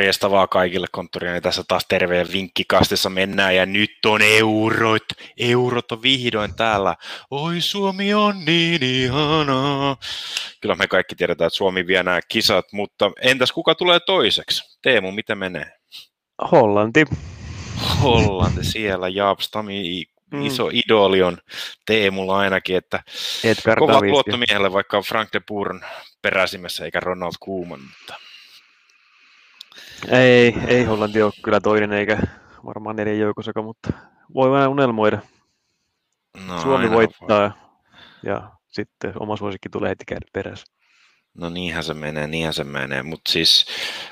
Morjesta vaan kaikille konttoriin. Tässä taas terve vinkkikastissa mennään ja nyt on eurot. Eurot on vihdoin täällä. Oi Suomi on niin ihanaa. Kyllä me kaikki tiedetään, että Suomi vie nämä kisat, mutta entäs kuka tulee toiseksi? Teemu, miten menee? Hollanti. Hollanti siellä, Jaapstami, mm. iso idoli on Teemulla ainakin, että Edgar kova luottomiehelle, vaikka Frank de Bourn peräsimessä eikä Ronald Koeman, mutta ei, ei Hollanti ole kyllä toinen eikä varmaan neljän joukosaka, mutta voi vähän unelmoida. No, Suomi voittaa voi. ja sitten oma suosikki tulee heti perässä. No niinhän se menee, niinhän se menee, mutta siis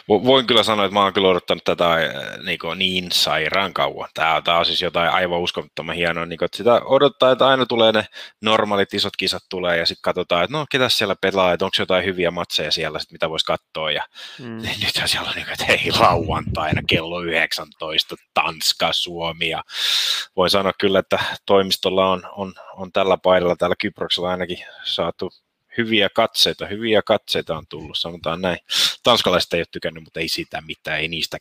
voin kyllä sanoa, että mä oon kyllä odottanut tätä äh, niin, niin sairaan kauan. Tämä, tämä on siis jotain aivan uskomattoman hienoa, niin kuin, että sitä odottaa, että aina tulee ne normaalit isot kisat tulee ja sitten katsotaan, että no ketä siellä pelaa, että onko jotain hyviä matseja siellä, sit, mitä voisi katsoa ja mm. nyt siellä on niin kuin, että hei lauantaina kello 19 Tanska, Suomi ja voin sanoa kyllä, että toimistolla on, on, on tällä paidalla täällä Kyproksella ainakin saatu hyviä katseita, hyviä katseita on tullut, sanotaan näin. Tanskalaiset ei ole tykännyt, mutta ei sitä mitään, ei niistä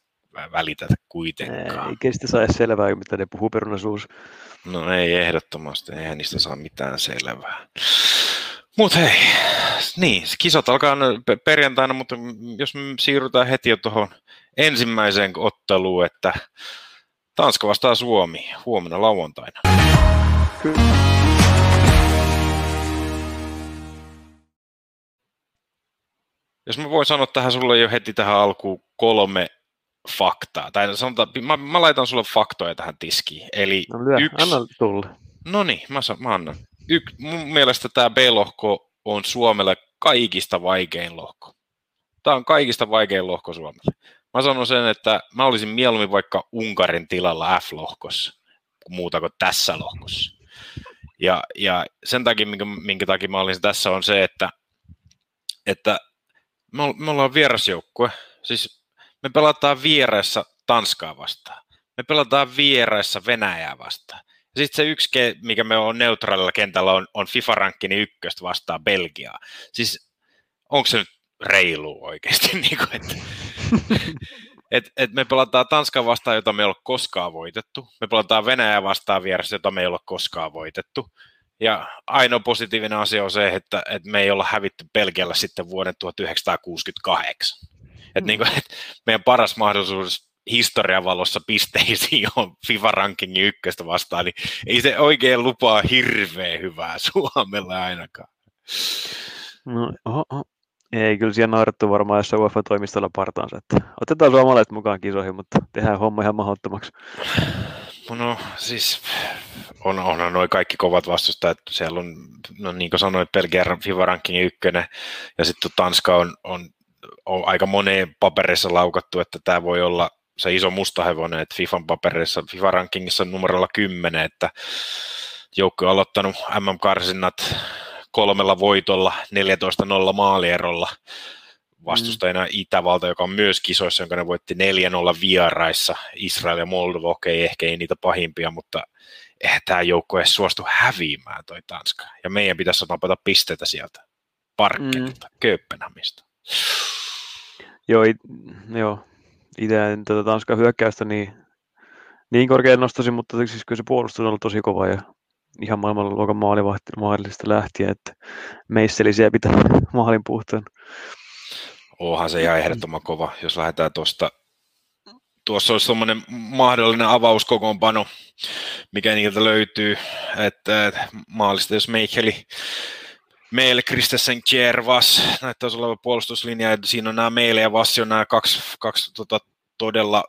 välitetä kuitenkaan. Ei kestä saa selvää, mitä ne puhuu perunasuus. No ei ehdottomasti, eihän niistä saa mitään selvää. Mutta hei, niin, kisat alkaa perjantaina, mutta jos me siirrytään heti jo tuohon ensimmäiseen otteluun, että Tanska vastaa Suomi huomenna lauantaina. Kyllä. Jos mä voin sanoa tähän sulle jo heti tähän alkuun kolme faktaa. Tai sanotaan, mä, mä laitan sulle faktoja tähän tiskiin. Eli no, lyö, yksi... Anna tulla. No niin, mä, mä annan. Yk, mun mielestä tämä B-lohko on Suomelle kaikista vaikein lohko. Tämä on kaikista vaikein lohko Suomelle. Mä sanon sen, että mä olisin mieluummin vaikka Unkarin tilalla F-lohkossa, muuta kuin tässä lohkossa. Ja, ja sen takia, minkä, minkä takia mä olisin tässä, on se, että, että me, ollaan vierasjoukkue. Siis me pelataan vieressä Tanskaa vastaan. Me pelataan vieressä Venäjää vastaan. Sitten se yksi, mikä me on neutraalilla kentällä, on, on FIFA-rankkini ykköstä vastaan Belgiaa. Siis onko se nyt reilu oikeasti? niin kuin, että, et, et me pelataan Tanskaa vastaan, jota me ei ole koskaan voitettu. Me pelataan Venäjää vastaan vieressä, jota me ei ole koskaan voitettu. Ja ainoa positiivinen asia on se, että, että me ei olla hävitty Belgialla sitten vuoden 1968. Et mm. niin kuin, että meidän paras mahdollisuus historian valossa pisteisiin on FIFA-rankingin ykköstä vastaan, niin ei se oikein lupaa hirveän hyvää Suomelle ainakaan. No, oho, oho. Ei, kyllä siellä naurettu varmaan jos UEFA-toimistolla partaansa, että otetaan suomalaiset mukaan kisoihin, mutta tehdään homma ihan mahdottomaksi. No siis on, onhan noin kaikki kovat vastustajat. Siellä on, no niin kuin sanoin, Belgian FIFA rankingin ykkönen ja sitten Tanska on, on, on, aika moneen paperissa laukattu, että tämä voi olla se iso musta hevonen, että FIFAn paperissa, FIFA rankingissa on numerolla 10, että joukko on aloittanut MM-karsinnat kolmella voitolla, 14-0 maalierolla vastustajana mm. Itävalta, joka on myös kisoissa, jonka ne voitti 4-0 vieraissa. Israel ja Moldova, okei, okay, ehkä ei niitä pahimpia, mutta eihän tämä joukko edes suostu häviämään toi Tanska. Ja meidän pitäisi napata pisteitä sieltä parkketilta, mm. Kööpenhamista. Joo, it, joo. itse en tätä Tanskan hyökkäystä niin, niin korkein nostasin, mutta siis kyllä se puolustus on ollut tosi kova ja ihan maailmanluokan maalivahti lähtien, että meisseli siellä pitää maalin puhtaan. Onhan se ihan ehdottoman kova, jos lähdetään tuosta tuossa olisi semmoinen mahdollinen avauskokoonpano, mikä niiltä löytyy, että maalista jos Meicheli, Meille Kristessen Kjervas, näyttäisi olevan puolustuslinja, ja siinä on nämä Meille ja Vassi on nämä kaksi, kaksi tota, todella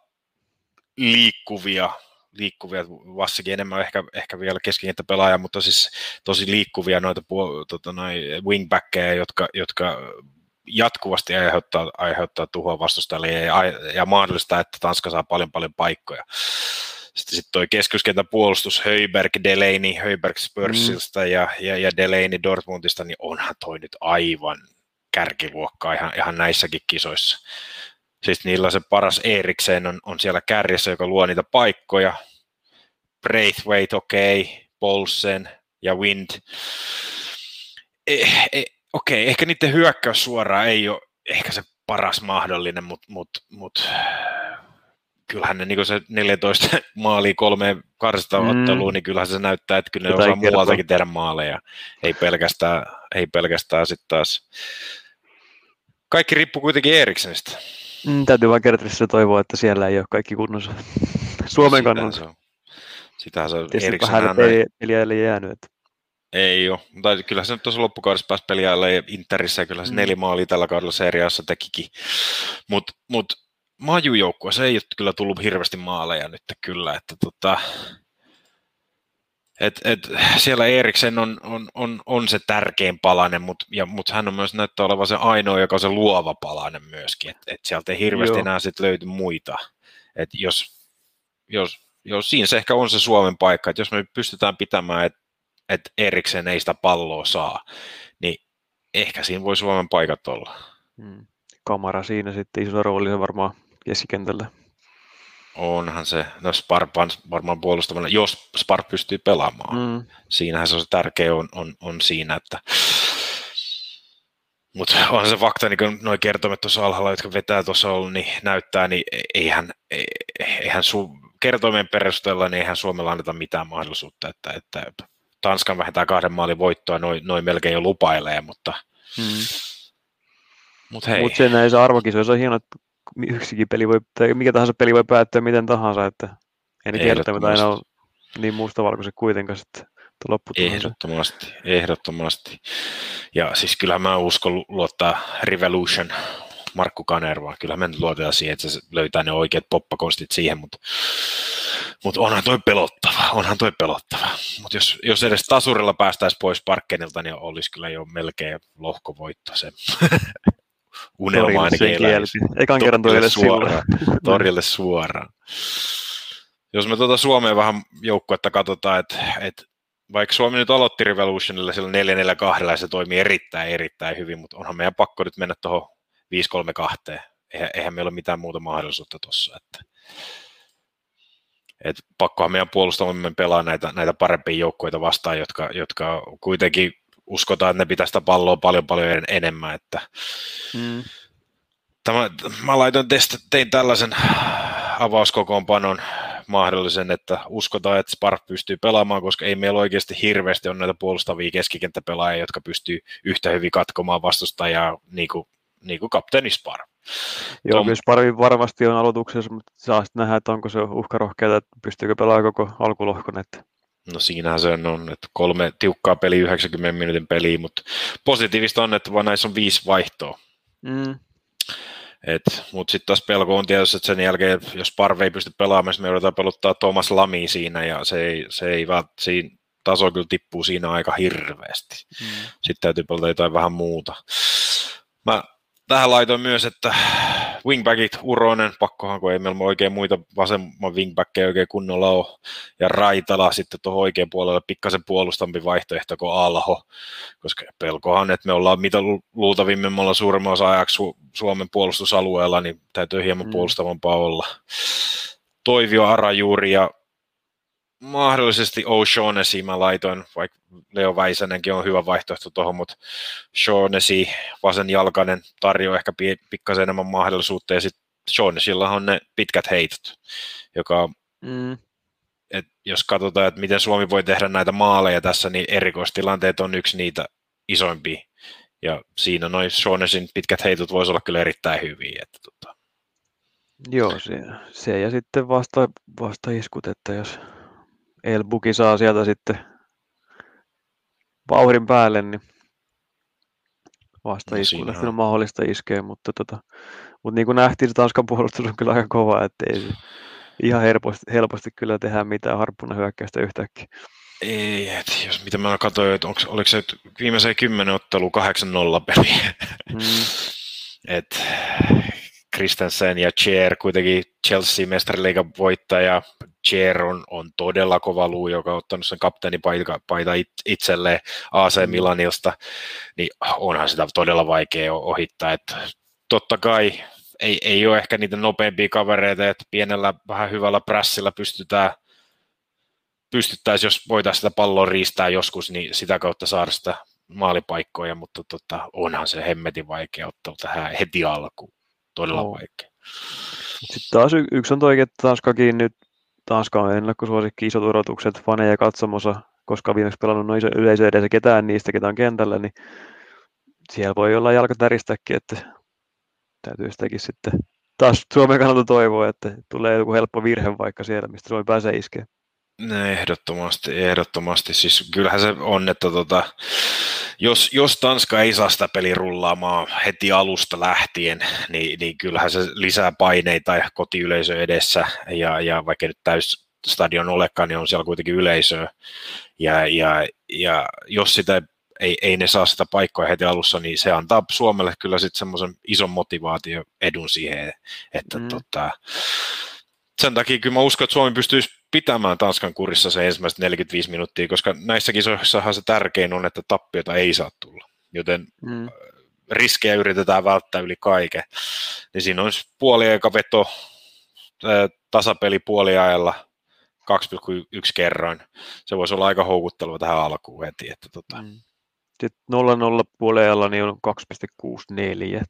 liikkuvia, liikkuvia, Vassikin enemmän ehkä, ehkä vielä pelaaja, mutta siis tosi liikkuvia noita tota, noi wingbackkejä, jotka, jotka jatkuvasti aiheuttaa, aiheuttaa tuhoa vastustajalle ja, ja mahdollista, että Tanska saa paljon paljon paikkoja. Sitten sit toi keskuskentän puolustus Höiberg, Delaney, Höiberg Spursista mm. ja, ja, ja Delaney Dortmundista, niin onhan toi nyt aivan kärkiluokkaa ihan, ihan näissäkin kisoissa. Siis niillä se paras Eriksen on, on siellä kärjessä, joka luo niitä paikkoja. Braithwaite, okei, okay, Paulsen ja Wind. E, e, okei, ehkä niiden hyökkäys suoraan ei ole ehkä se paras mahdollinen, mutta mut, mut, kyllähän ne niin se 14 maalia kolmeen karsista mm. niin kyllähän se näyttää, että kyllä ne osaa muualtakin tehdä maaleja. Ei pelkästään, ei pelkästään sitten taas. Kaikki riippuu kuitenkin Eriksenistä. Mm, täytyy vain Gertrissä toivoa, että siellä ei ole kaikki kunnossa. Suomen kannalta. Sitähän se on Eriksen vähän peliä, peliä ei jäänyt. Että. Ei ole, mutta kyllä se nyt tuossa loppukaudessa pääsi peliajalle ja Interissä ja kyllä se mm. neljä maalia tällä kaudella seriassa tekikin. Mutta mut, majujoukkue, se ei ole kyllä tullut hirveästi maaleja nyt kyllä, että tota, et, et, siellä Eriksen on, on, on, on, se tärkein palanen, mutta mut hän on myös näyttää olevan se ainoa, joka on se luova palanen myöskin, että et sieltä ei hirveästi Joo. enää sit löyty muita. Et jos, jos, jos siinä se ehkä on se Suomen paikka, että jos me pystytään pitämään, että et Eriksen ei sitä palloa saa, niin ehkä siinä voi Suomen paikat olla. Hmm. Kamara siinä sitten iso rooli varmaan keskikentällä. Onhan se, no Sparpan varmaan puolustavana, jos Sparp pystyy pelaamaan. Mm. Siinähän se on se tärkeä on, on, on siinä, että mutta on se fakta, niin kuin nuo kertomet tuossa alhaalla, jotka vetää tuossa ollut, niin näyttää, niin eihän, eihän su, kertoimen perusteella, niin eihän Suomella anneta mitään mahdollisuutta, että, että Tanskan vähentää kahden maalin voittoa, noin noi melkein jo lupailee, mutta mm. Mut hei. Mut se näissä arvokisoissa on hieno, että yksikin peli voi, tai mikä tahansa peli voi päättyä miten tahansa, että ei ne kertoimet aina ole niin mustavalkoiset kuitenkaan sitten Ehdottomasti, ehdottomasti. Ja siis kyllä mä uskon luottaa Revolution Markku Kanervaa. Kyllä me nyt luotetaan siihen, että se löytää ne oikeat poppakonstit siihen, mutta, mutta onhan toi pelottava, onhan toi pelottava. Mutta jos, jos edes tasurilla päästäisiin pois Parkkenilta, niin olisi kyllä jo melkein lohkovoitto se. unelma ainakin Ekan kerran torille suoraan. torille suoraan. Jos me tuota Suomeen vähän joukkuetta katsotaan, että, että vaikka Suomi nyt aloitti Revolutionilla sillä 442 ja se toimii erittäin, erittäin hyvin, mutta onhan meidän pakko nyt mennä tuohon 532. Eihän, eihän meillä ole mitään muuta mahdollisuutta tuossa. Että, et pakkohan meidän puolustamme pelaa näitä, näitä parempia joukkoita vastaan, jotka, jotka kuitenkin uskotaan, että ne pitää sitä palloa paljon paljon enemmän. Että mm. tämä, mä laitoin testa, tein tällaisen avauskokoonpanon mahdollisen, että uskotaan, että Spark pystyy pelaamaan, koska ei meillä oikeasti hirveästi ole näitä puolustavia keskikenttäpelaajia, jotka pystyy yhtä hyvin katkomaan vastustajaa niin kuin, niin kuin kapteeni Spar. Joo, Tom... kyllä Sparvi varmasti on aloituksessa, mutta saa sitten nähdä, että onko se uhkarohkeata, että pystyykö pelaamaan koko alkulohkon. Että No siinähän se on, että kolme tiukkaa peliä 90 minuutin peliä, mutta positiivista on, että vaan näissä on viisi vaihtoa. Mm. Mutta sitten taas pelko on tietysti, että sen jälkeen, jos Parve ei pysty pelaamaan, me joudutaan peluttaa Thomas Lami siinä, ja se ei, se ei vaan, siinä taso kyllä tippuu siinä aika hirveästi. Mm. Sitten täytyy pelata jotain vähän muuta. Mä tähän laitoin myös, että wingbackit, Uronen, pakkohan, kun ei meillä oikein muita vasemman wingbackkejä oikein kunnolla ole, ja Raitala sitten tuohon oikein puolelle pikkasen puolustampi vaihtoehto kuin Alho, koska pelkohan, että me ollaan mitä luultavimmin me ollaan suurimman osa ajaksi Su- Suomen puolustusalueella, niin täytyy hieman mm. puolustavampaa olla. Toivio Arajuuri ja mahdollisesti O'Shaughnessy mä laitoin, vaikka Leo Väisänenkin on hyvä vaihtoehto tuohon, mutta Shaughnessy, vasenjalkainen, tarjoaa ehkä pikkasen enemmän mahdollisuutta, ja sitten Shaughnessylla on ne pitkät heitot, joka mm. et jos katsotaan, että miten Suomi voi tehdä näitä maaleja tässä, niin erikoistilanteet on yksi niitä isoimpia, ja siinä noin Shaughnessin pitkät heitot voisi olla kyllä erittäin hyviä. Että, tota. Joo, se, se, ja sitten vasta, vasta iskut, että jos Elbuki saa sieltä sitten vauhdin päälle, niin vasta no, iskulle on mahdollista iskeä, mutta, tota, mutta niin kuin nähtiin, se Tanskan puolustus on kyllä aika kova, että ei se ihan helposti, helposti kyllä tehdä mitään harppuna hyökkäystä yhtäkkiä. Ei, että jos mitä mä katsoin, että onko, oliko se viimeiseen kymmenen ottelu 8-0 peli. Mm. Et Christensen ja Chair, kuitenkin Chelsea mestariliigan voittaja. Chair on, on todella kova luu, joka on ottanut sen kapteenipaita paita itselleen AC mm. Milanilta, niin onhan sitä todella vaikea ohittaa. Että totta kai ei, ei ole ehkä niitä nopeampia kavereita, että pienellä vähän hyvällä prässillä pystytään pystyttäisiin, jos voitaisiin sitä palloa riistää joskus, niin sitä kautta saada sitä maalipaikkoja, mutta tota, onhan se hemmetin vaikea ottaa tähän heti alkuun. todella no. vaikea. Sitten taas y- yksi on toikin, että Tanskakin nyt, Tanska on ennakkosuosikki, isot odotukset, faneja katsomossa, koska viimeksi pelannut noin iso yleisö edessä ketään niistä, ketä on kentällä, niin siellä voi olla jalka täristäkin, että täytyy sitäkin sitten taas Suomen kannalta toivoa, että tulee joku helppo virhe vaikka siellä, mistä Suomi pääsee iskeä. Ehdottomasti, ehdottomasti. Siis kyllähän se on, että tota, jos, jos Tanska ei saa sitä peli rullaamaan heti alusta lähtien, niin, niin kyllähän se lisää paineita ja kotiyleisö edessä, ja, ja vaikka nyt täys stadion olekaan, niin on siellä kuitenkin yleisöä, ja, ja, ja jos sitä ei, ei ne saa sitä paikkoa heti alussa, niin se antaa Suomelle kyllä sitten semmoisen ison motivaatio edun siihen, että mm. tota, sen takia kyllä mä uskon, että Suomi pystyisi pitämään Tanskan kurissa se ensimmäiset 45 minuuttia, koska näissä kisoissahan se tärkein on, että tappiota ei saa tulla. Joten mm. riskejä yritetään välttää yli kaiken. Niin siinä on puoli eka veto, tasapeli puoliajalla, 2,1 kerroin. Se voisi olla aika houkutteleva tähän alkuun heti. Että tota. mm. Sitten 0-0 puoliajalla niin on 2,64.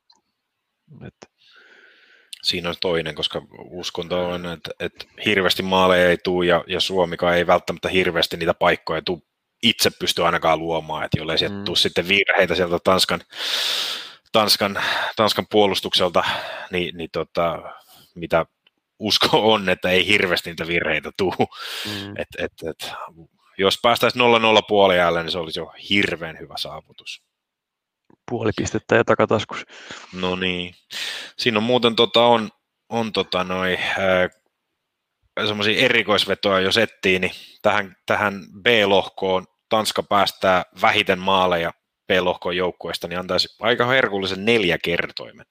Että siinä on toinen, koska uskonto on, että, että hirveästi maaleja ei tule ja, ja Suomikaan ei välttämättä hirveästi niitä paikkoja tule itse pysty ainakaan luomaan, että jollei sieltä mm. tule sitten virheitä sieltä Tanskan, Tanskan, Tanskan puolustukselta, niin, niin tota, mitä usko on, että ei hirveästi niitä virheitä tule. Mm. Et, et, et, jos päästäisiin 0-0 puoliajalle, niin se olisi jo hirveän hyvä saavutus puoli pistettä ja takataskus. No niin. Siinä on muuten tota, on, on tota noi, semmoisia erikoisvetoja, jos etsii, niin tähän, tähän B-lohkoon Tanska päästää vähiten maaleja B-lohkon joukkueesta, niin antaisi aika herkullisen neljä kertoimen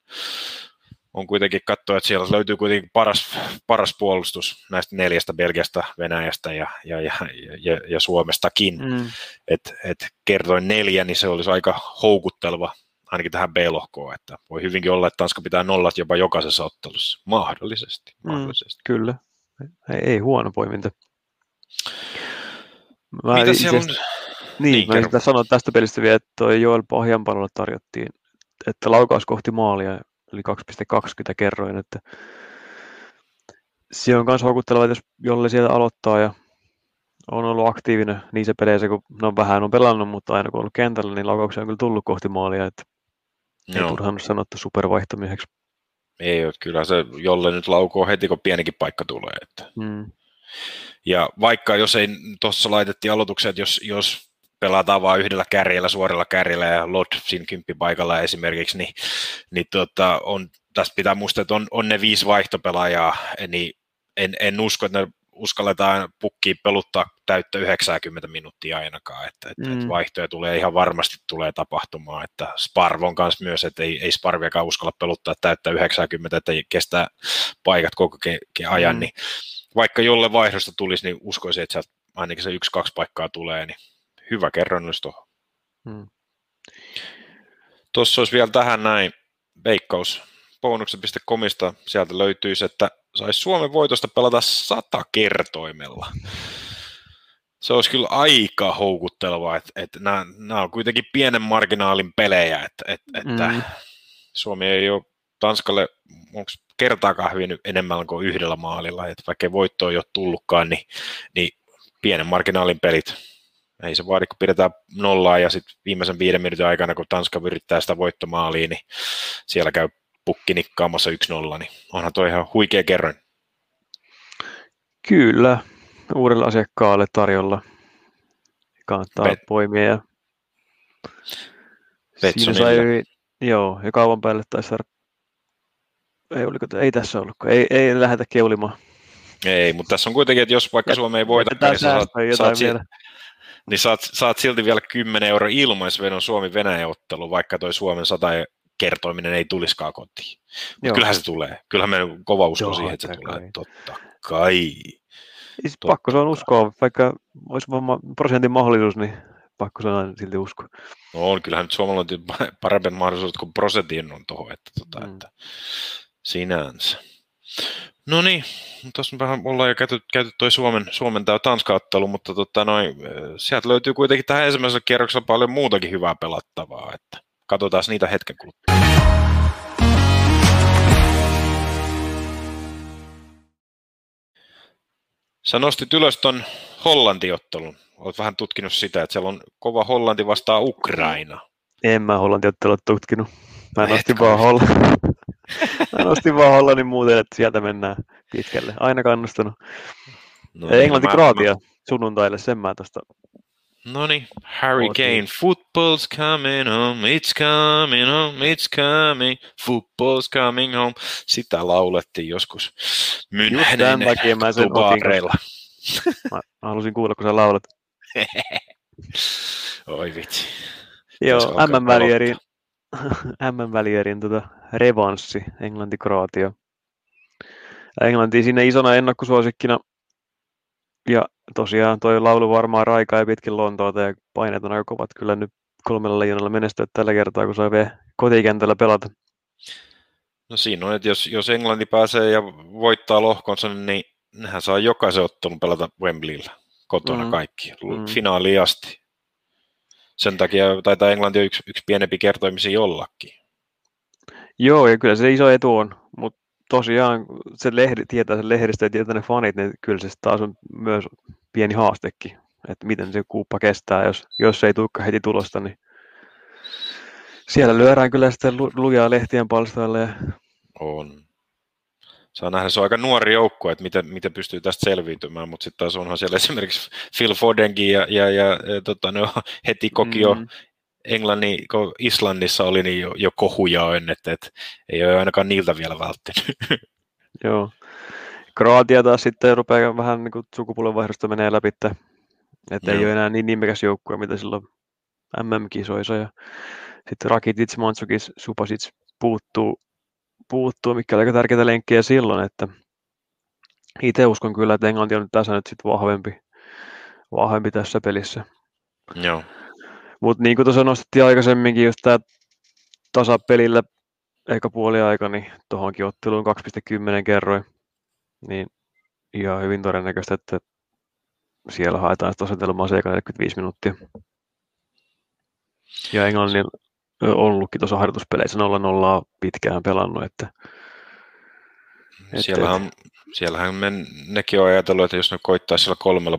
on kuitenkin katsoa, että siellä löytyy kuitenkin paras, paras puolustus näistä neljästä Belgiasta, Venäjästä ja, ja, ja, ja, ja Suomestakin. Mm. Et, et kertoin neljä, niin se olisi aika houkutteleva ainakin tähän B-lohkoon, että voi hyvinkin olla, että Tanska pitää nollat jopa jokaisessa ottelussa. Mahdollisesti. Mm, mahdollisesti. Mm, kyllä. Ei, ei huono poiminta. Mä Mitä siellä on? Niin, niin mä sanoa tästä pelistä vielä, että toi Joel Pohjanpalolle tarjottiin, että laukaus kohti maalia eli 2,20 kerroin, että se on myös houkutteleva, jos jolle sieltä aloittaa ja on ollut aktiivinen niissä peleissä, kun no vähän on pelannut, mutta aina kun on ollut kentällä, niin laukauksia on kyllä tullut kohti maalia, että Joo. ei turhaan sanoa, että supervaihtomiseksi. Ei ole, kyllä se, jolle nyt laukoo heti, kun pienikin paikka tulee. Että. Mm. Ja vaikka jos ei, tuossa laitettiin aloitukset, että jos, jos pelataan vain yhdellä kärjellä, suorilla kärjellä ja Lod siinä kymppipaikalla esimerkiksi, niin, niin tota, on, tästä pitää muistaa, että on, on ne viisi vaihtopelaajaa, niin en, en usko, että ne uskalletaan pukkiin peluttaa täyttä 90 minuuttia ainakaan, että, että, mm. vaihtoja tulee ihan varmasti tulee tapahtumaan, että Sparvon kanssa myös, että ei, ei Sparviakaan uskalla peluttaa täyttä 90, että kestää paikat koko ke, ke ajan, mm. niin vaikka jolle vaihdosta tulisi, niin uskoisin, että sieltä ainakin se yksi-kaksi paikkaa tulee, niin hyvä kerronnus tuohon. Hmm. Tuossa olisi vielä tähän näin veikkaus bonuksen.comista. Sieltä löytyisi, että saisi Suomen voitosta pelata sata kertoimella. Se olisi kyllä aika houkuttelevaa, että, että nämä, nämä on kuitenkin pienen marginaalin pelejä, että, että, mm. että Suomi ei ole Tanskalle onko kertaakaan hävinnyt enemmän kuin yhdellä maalilla, että vaikka ei voittoa ei ole tullutkaan, niin, niin pienen marginaalin pelit ei se vaadi, kun pidetään nollaa ja sitten viimeisen viiden minuutin aikana, kun Tanska yrittää sitä voittomaaliin, niin siellä käy pukki nikkaamassa 1-0, niin onhan toi ihan huikea kerran. Kyllä, uudelle asiakkaalle tarjolla. Kannattaa Bet- poimia. Ja... Siinä sai, joo, ja kauan päälle taisi saada ei, oliko, ei tässä ollut, ei, ei lähdetä keulimaan. Ei, mutta tässä on kuitenkin, että jos vaikka Suomi ei voita, niin sä saat, saat, niin saat, saat silti vielä 10 euro ilmaisvedon Suomi-Venäjä-ottelu, vaikka toi Suomen 100 kertoiminen ei tulisikaan kotiin. Mutta kyllähän se tulee. Kyllähän me kova usko Joo, siihen, että se kai. tulee. Totta kai. Siis Totta pakko se on uskoa, vaikka olisi prosentin mahdollisuus, niin pakko se on silti uskoa. No on, kyllähän nyt Suomella on parempi mahdollisuus kuin prosentin on tuohon, että, tota, mm. että sinänsä. No niin, tuossa vähän ollaan jo käyty, käyty toi Suomen, Suomen tai Tanska-ottelu, mutta tota noi, sieltä löytyy kuitenkin tähän ensimmäisellä kierroksella paljon muutakin hyvää pelattavaa. Että katsotaan niitä hetken kuluttua. Sä nostit ylös ton Hollantiottelun. Olet vähän tutkinut sitä, että siellä on kova Hollanti vastaa Ukraina. En mä Hollantiottelua tutkinut. Mä nostin vaan Hollanti mä nostin vaan Hollannin muuten, että sieltä mennään pitkälle. Aina kannustanut. No, Englanti-Kroatia sunnuntaille, sen mä tuosta No niin, Harry Kane, football's coming home, it's coming home, it's coming, football's coming home. Sitä laulettiin joskus Münchenin tämän takia mä sen Mä halusin kuulla, kun sä laulat. Oi vitsi. Joo, MM-välierin, MM-välierin tota, revanssi, Englanti-Kroatia. Englanti sinne isona ennakkosuosikkina ja tosiaan toi laulu varmaan raikaa ja pitkin Lontoota ja paineet on aika kovat kyllä nyt kolmella leijonalla menestyä tällä kertaa, kun saa vielä kotikentällä pelata. No siinä on, että jos, jos Englanti pääsee ja voittaa lohkonsa, niin nehän saa jokaisen ottelun pelata Wembleyllä kotona mm. kaikki, mm. finaaliin asti. Sen takia taitaa Englanti yksi, yksi pienempi kertoimisi jollakin. Joo, ja kyllä se iso etu on, mutta tosiaan se lehdi, tietää sen lehdistä ja tietää ne fanit, niin kyllä se taas on myös pieni haastekin, että miten se kuuppa kestää, jos, jos ei tule heti tulosta, niin siellä lyödään kyllä sitten lujaa lehtien palstoille. Ja... On. Saa nähdä, se on aika nuori joukko, että miten, miten pystyy tästä selviytymään, mutta sitten taas onhan siellä esimerkiksi Phil Fodenkin ja, ja, ja, ja tota, ne heti koki jo mm. Englannin, kun Islannissa oli niin jo, jo kohuja että, että ei ole ainakaan niiltä vielä välttynyt. Joo. Kroatia taas sitten rupeaa vähän niin sukupuolenvaihdosta menee läpi, että, että ei ole enää niin nimekäs joukkue, mitä silloin MM-kisoissa. Ja sitten Rakitic, Mantsukis, Supasic puuttuu, puuttuu, mikä oli aika tärkeitä lenkkiä silloin, että itse uskon kyllä, että Englanti on tässä nyt sitten vahvempi, vahvempi tässä pelissä. Joo. Mutta niin kuin tuossa nostettiin aikaisemminkin, just tämä tasapelillä eikä puoli aika, niin tuohonkin otteluun 2,10 kerroin, niin ihan hyvin todennäköistä, että siellä haetaan sitä asetelmaa 45 minuuttia. Ja Englannin ollutkin tuossa harjoituspeleissä 0-0 pitkään pelannut, että siellähän, siellähän me, nekin on ajatellut, että jos ne koittaa siellä kolmella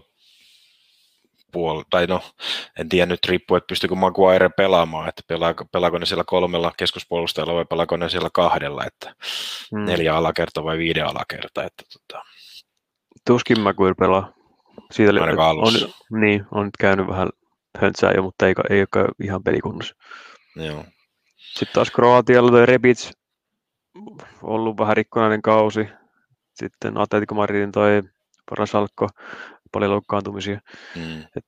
puolella, tai no, en tiedä nyt riippuu, että pystyykö Maguire pelaamaan, että pelaako, pelaako ne siellä kolmella keskuspuolustajalla vai pelaako ne siellä kahdella, että hmm. neljä alakerta vai viiden alakerta, että tota. Tuskin Maguire pelaa. Siitä on, on, niin, on nyt käynyt vähän höntsää jo, mutta ei, ei ole ihan pelikunnossa. Joo. Sitten taas Kroatialla toi Rebic, ollut vähän rikkonainen kausi. Sitten Atletico Madridin toi Parasalkko, paljon loukkaantumisia. Mm. Et,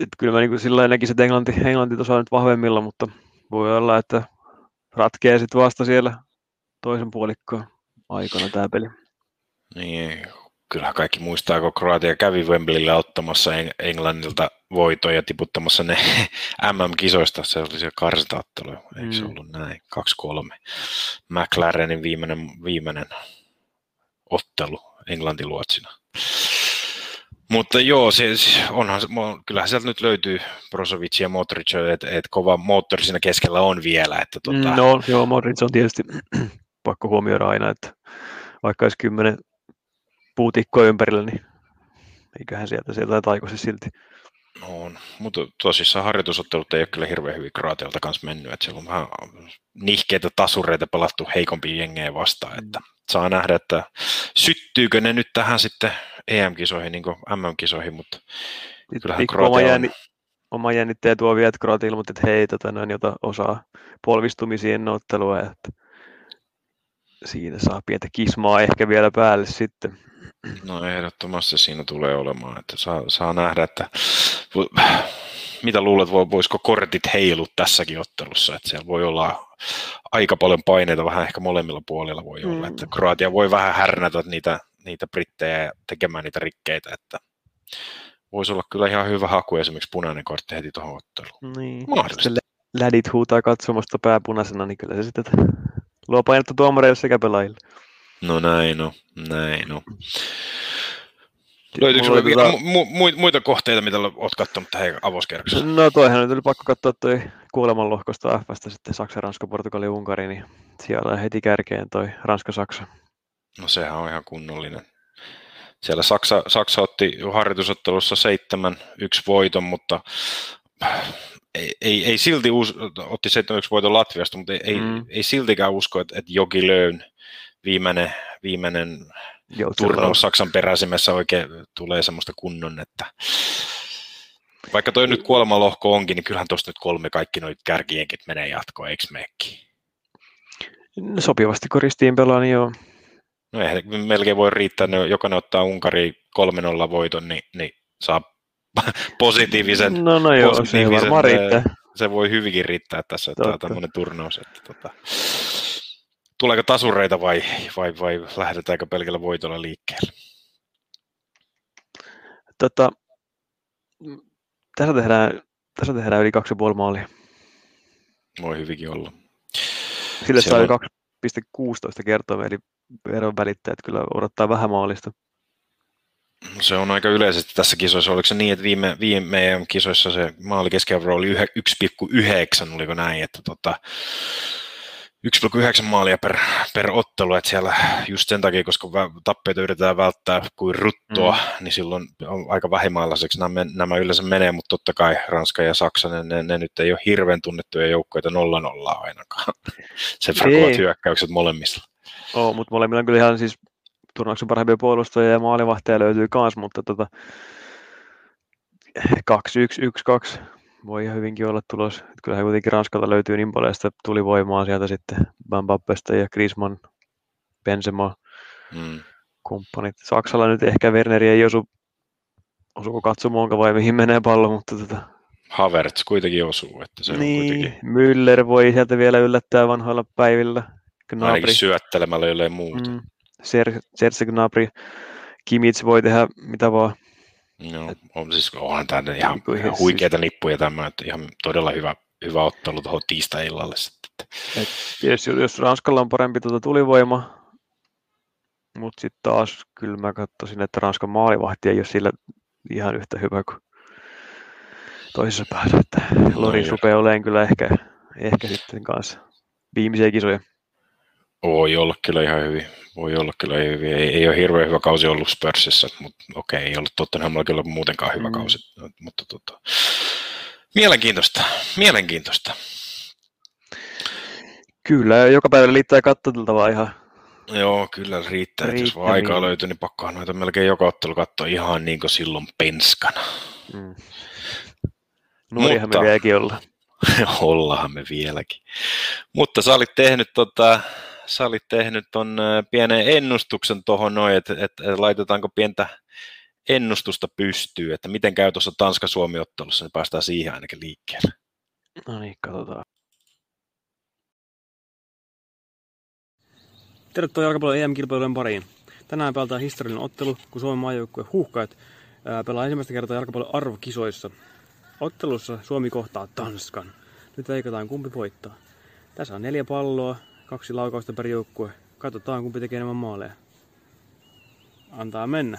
et kyllä mä niin sillä näkisin, että Englanti, Englanti tuossa nyt vahvemmilla, mutta voi olla, että ratkee sitten vasta siellä toisen puolikkoon aikana tämä peli. Niin, kyllähän kaikki muistaa, kun Kroatia kävi Wembleyllä ottamassa Englannilta voitoja ja tiputtamassa ne MM-kisoista. Se oli se karsintaottelu, eikö se mm. ollut näin? 2-3. McLarenin viimeinen, viimeinen ottelu Englanti-luotsina. Mutta joo, se, onhan, kyllähän sieltä nyt löytyy Brozovic ja Modric, että et kova moottori siinä keskellä on vielä. Että tota... No joo, Modric on tietysti pakko huomioida aina, että vaikka olisi kymmenen puutikkoa ympärillä, niin eiköhän sieltä sieltä taikoisi silti. On, mutta tosissaan harjoitusottelut ei ole kyllä hirveän hyvin Kroatialta kanssa mennyt, että siellä on vähän nihkeitä tasureita pelattu heikompia jengejä vastaan, että saa nähdä, että syttyykö ne nyt tähän sitten EM-kisoihin, niin kuin MM-kisoihin, mutta kyllähän Kroatia oma, jänni, oma jännittäjä tuo vielä, että Kroatia ilmoitti, että hei, tota, noin, jota osaa polvistumisia ennen ottelua, että siinä saa pientä kismaa ehkä vielä päälle sitten. No ehdottomasti siinä tulee olemaan, että saa, saa nähdä, että mitä luulet, voisiko kortit heilu tässäkin ottelussa, että siellä voi olla aika paljon paineita, vähän ehkä molemmilla puolilla voi olla, mm. että Kroatia voi vähän härnätä niitä, niitä brittejä tekemään niitä rikkeitä, että voisi olla kyllä ihan hyvä haku esimerkiksi punainen kortti heti tuohon otteluun. Niin. Mahdollista. Lädit huutaa katsomasta pääpunaisena, niin kyllä se sitten luo painetta tuomareille sekä pelaajille. No näin no, näin no. Löytyykö sinulle tota... mu- muita kohteita, mitä olet katsonut tähän avauskerroksessa? No toihan nyt oli pakko katsoa toi kuolemanlohkosta Fstä sitten Saksa, Ranska, Portugali, Unkari, niin siellä on heti kärkeen toi Ranska-Saksa. No sehän on ihan kunnollinen. Siellä Saksa, Saksa otti harjoitusottelussa 7-1 voiton, mutta ei, ei, ei silti us, otti 7-1 voiton Latviasta, mutta ei, mm. ei, ei siltikään usko, että, että Jogi Löön viimeinen, viimeinen turnaus Saksan peräisimessä oikein tulee semmoista kunnon, että vaikka toi nyt kuolemalohko onkin, niin kyllähän tuosta nyt kolme kaikki noit kärkienkit menee jatkoon, eikö meekki? No, sopivasti kun ristiin pelaa, niin joo. No eihän melkein voi riittää, ne, jokainen ottaa Unkari 3-0 voiton, niin, niin saa positiivisen. No, no joo, positiivisen, se varmaan riittää. Se voi hyvinkin riittää tässä, että on tämmöinen turnaus. Että, tota, tuleeko tasureita vai, vai, vai lähdetäänkö pelkällä voitolla liikkeelle? Tota, tässä tehdään, tässä tehdään yli 2,5 maalia. Voi hyvinkin olla. Sille saa on... 2,16 kertoa, eli verran välittäjät kyllä odottaa vähän maalista. Se on aika yleisesti tässä kisoissa. Oliko se niin, että viime, viime kisoissa se maali keskiarvo oli 1,9, oliko näin, että tota, 1,9 maalia per, per ottelu, että siellä just sen takia, koska tappeita yritetään välttää kuin ruttoa, mm. niin silloin on aika vähimaalaiseksi nämä, nämä yleensä menee, mutta totta kai Ranska ja Saksa, ne, ne, ne nyt ei ole hirveän tunnettuja joukkoita nolla nollaa ainakaan. Se frakuvat hyökkäykset molemmissa. Oo, mutta molemmilla on kyllä ihan siis turnauksen parhaimpia puolustajia ja maalivahtaja löytyy myös, mutta tota, 2-1-1-2 voi ihan hyvinkin olla tulos. Kyllähän kuitenkin Ranskalta löytyy niin paljon sitä tulivoimaa sieltä sitten Mbappesta ja Griezmann, Benzema, hmm. kumppanit. Saksalla nyt ehkä Werneri ei osu, osuuko katsomoonka vai mihin menee pallo, mutta tota... Havertz kuitenkin osuu, että se niin, on kuitenkin... Müller voi sieltä vielä yllättää vanhoilla päivillä. Gnabry. Ainakin syöttelemällä jollei muuta. Mm. Serge Gnabry, Kimits voi tehdä mitä vaan. No, on siis onhan tämä ihan, ihan siis- huikeita nippuja tämä, että ihan todella hyvä, hyvä ottelu tuohon tiistai-illalle sitten. Et tietysti jos Ranskalla on parempi tuota tulivoima, mutta sitten taas kyllä mä katsoisin, että Ranskan maalivahti ei ole sillä ihan yhtä hyvä kuin toisessa päässä. Että Loris no, rupeaa olemaan kyllä ehkä, ehkä sitten kanssa viimeisiä kisoja. Voi olla kyllä ihan hyvin. Voi olla kyllä hyvin. Ei, ei ole hirveän hyvä kausi ollut Spursissä, mutta okei, ei ollut Tottenhamilla kyllä muutenkaan hyvä mm. kausi. Mutta tota, mielenkiintoista, mielenkiintoista. Kyllä, joka päivä liittää katsoteltavaa ihan. Joo, kyllä riittää. riittää jos vaan aikaa löytyy, niin pakkohan noita melkein joka ottelu katsoa ihan niin kuin silloin penskana. Mm. Nuorihan Mutta, me vieläkin ollaan. Ollaan me vieläkin. Mutta sä olit tehnyt tota, sä olit tehnyt ton pienen ennustuksen tuohon noin, että, että, että laitetaanko pientä ennustusta pystyy, että miten käy tuossa Tanska-Suomi-ottelussa, niin päästään siihen ainakin liikkeelle. No niin, katsotaan. Tervetuloa jalkapallon EM-kilpailujen pariin. Tänään pelataan historiallinen ottelu, kun Suomen maajoukkue huuhkajat pelaa ensimmäistä kertaa jalkapallon arvokisoissa. Ottelussa Suomi kohtaa Tanskan. Nyt veikataan kumpi voittaa. Tässä on neljä palloa, Kaksi laukausta per joukkue. Katsotaan kumpi tekee enemmän maaleja. Antaa mennä.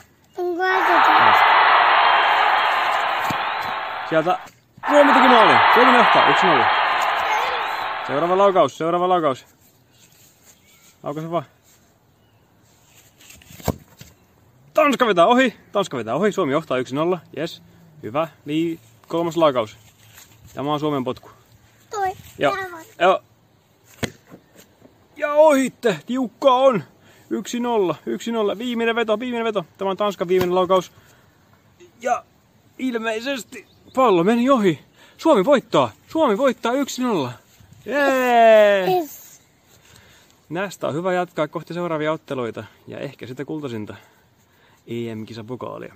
Sieltä Suomi teki maali. Suomi johtaa. 1-0. Seuraava laukaus. Seuraava laukaus. Laukaus vaan. Tanska vetää ohi. Tanska vetää ohi. Suomi johtaa 1-0. Yes. Hyvä. Niin kolmas laukaus. Tämä on Suomen potku. Toi. Joo. Joo. Ja ohitte, tiukka on. 1-0, 1-0, viimeinen veto, viimeinen veto. Tämä on Tanskan viimeinen laukaus. Ja ilmeisesti pallo meni ohi. Suomi voittaa, Suomi voittaa 1-0. Jee! Yes. Näistä on hyvä jatkaa kohti seuraavia otteluita ja ehkä sitä kultasinta EM-kisapokaalia.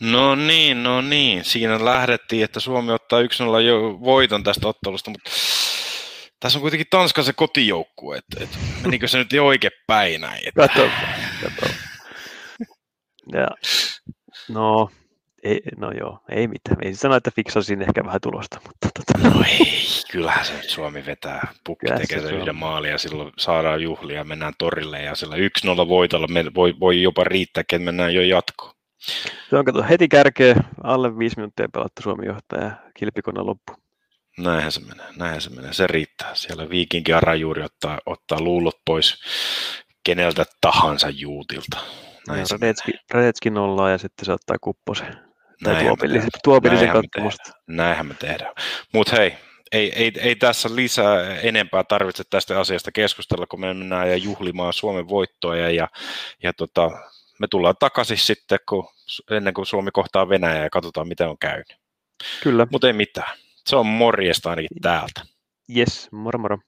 No niin, no niin. Siinä lähdettiin, että Suomi ottaa 1-0 jo voiton tästä ottelusta, mutta tässä on kuitenkin Tanskan se kotijoukkue, että, että menikö se nyt jo oikein päin näin? Että... Kato, kato. Ja, no, ei, no joo, ei mitään. Ei sano, että fiksasin ehkä vähän tulosta, mutta tota... No ei, kyllähän se nyt Suomi vetää. Pukki Kyllä tekee se yhden maalin ja silloin saadaan juhlia mennään torille ja sillä 1-0 voitolla me voi, voi jopa riittää, että mennään jo jatkoon. Se on kato heti kärkeä, alle viisi minuuttia pelattu Suomi johtaja ja kilpikonna loppu. Näinhän se menee, näinhän se menee, se riittää. Siellä viikinkin Arajuuri ottaa, ottaa luulot pois keneltä tahansa juutilta. Näin Radetski, Radetski nollaa ja sitten se ottaa kupposen. Tai tuopillisen, tuopillisen kattomusta. Näinhän me tehdään. Mutta hei, ei, ei, ei tässä lisää enempää tarvitse tästä asiasta keskustella, kun me mennään ja juhlimaan Suomen voittoja ja, ja tota, me tullaan takaisin sitten, kun, ennen kuin Suomi kohtaa Venäjää ja katsotaan, miten on käynyt. Kyllä. Mutta ei mitään. Se on morjesta ainakin täältä. Yes, moro moro.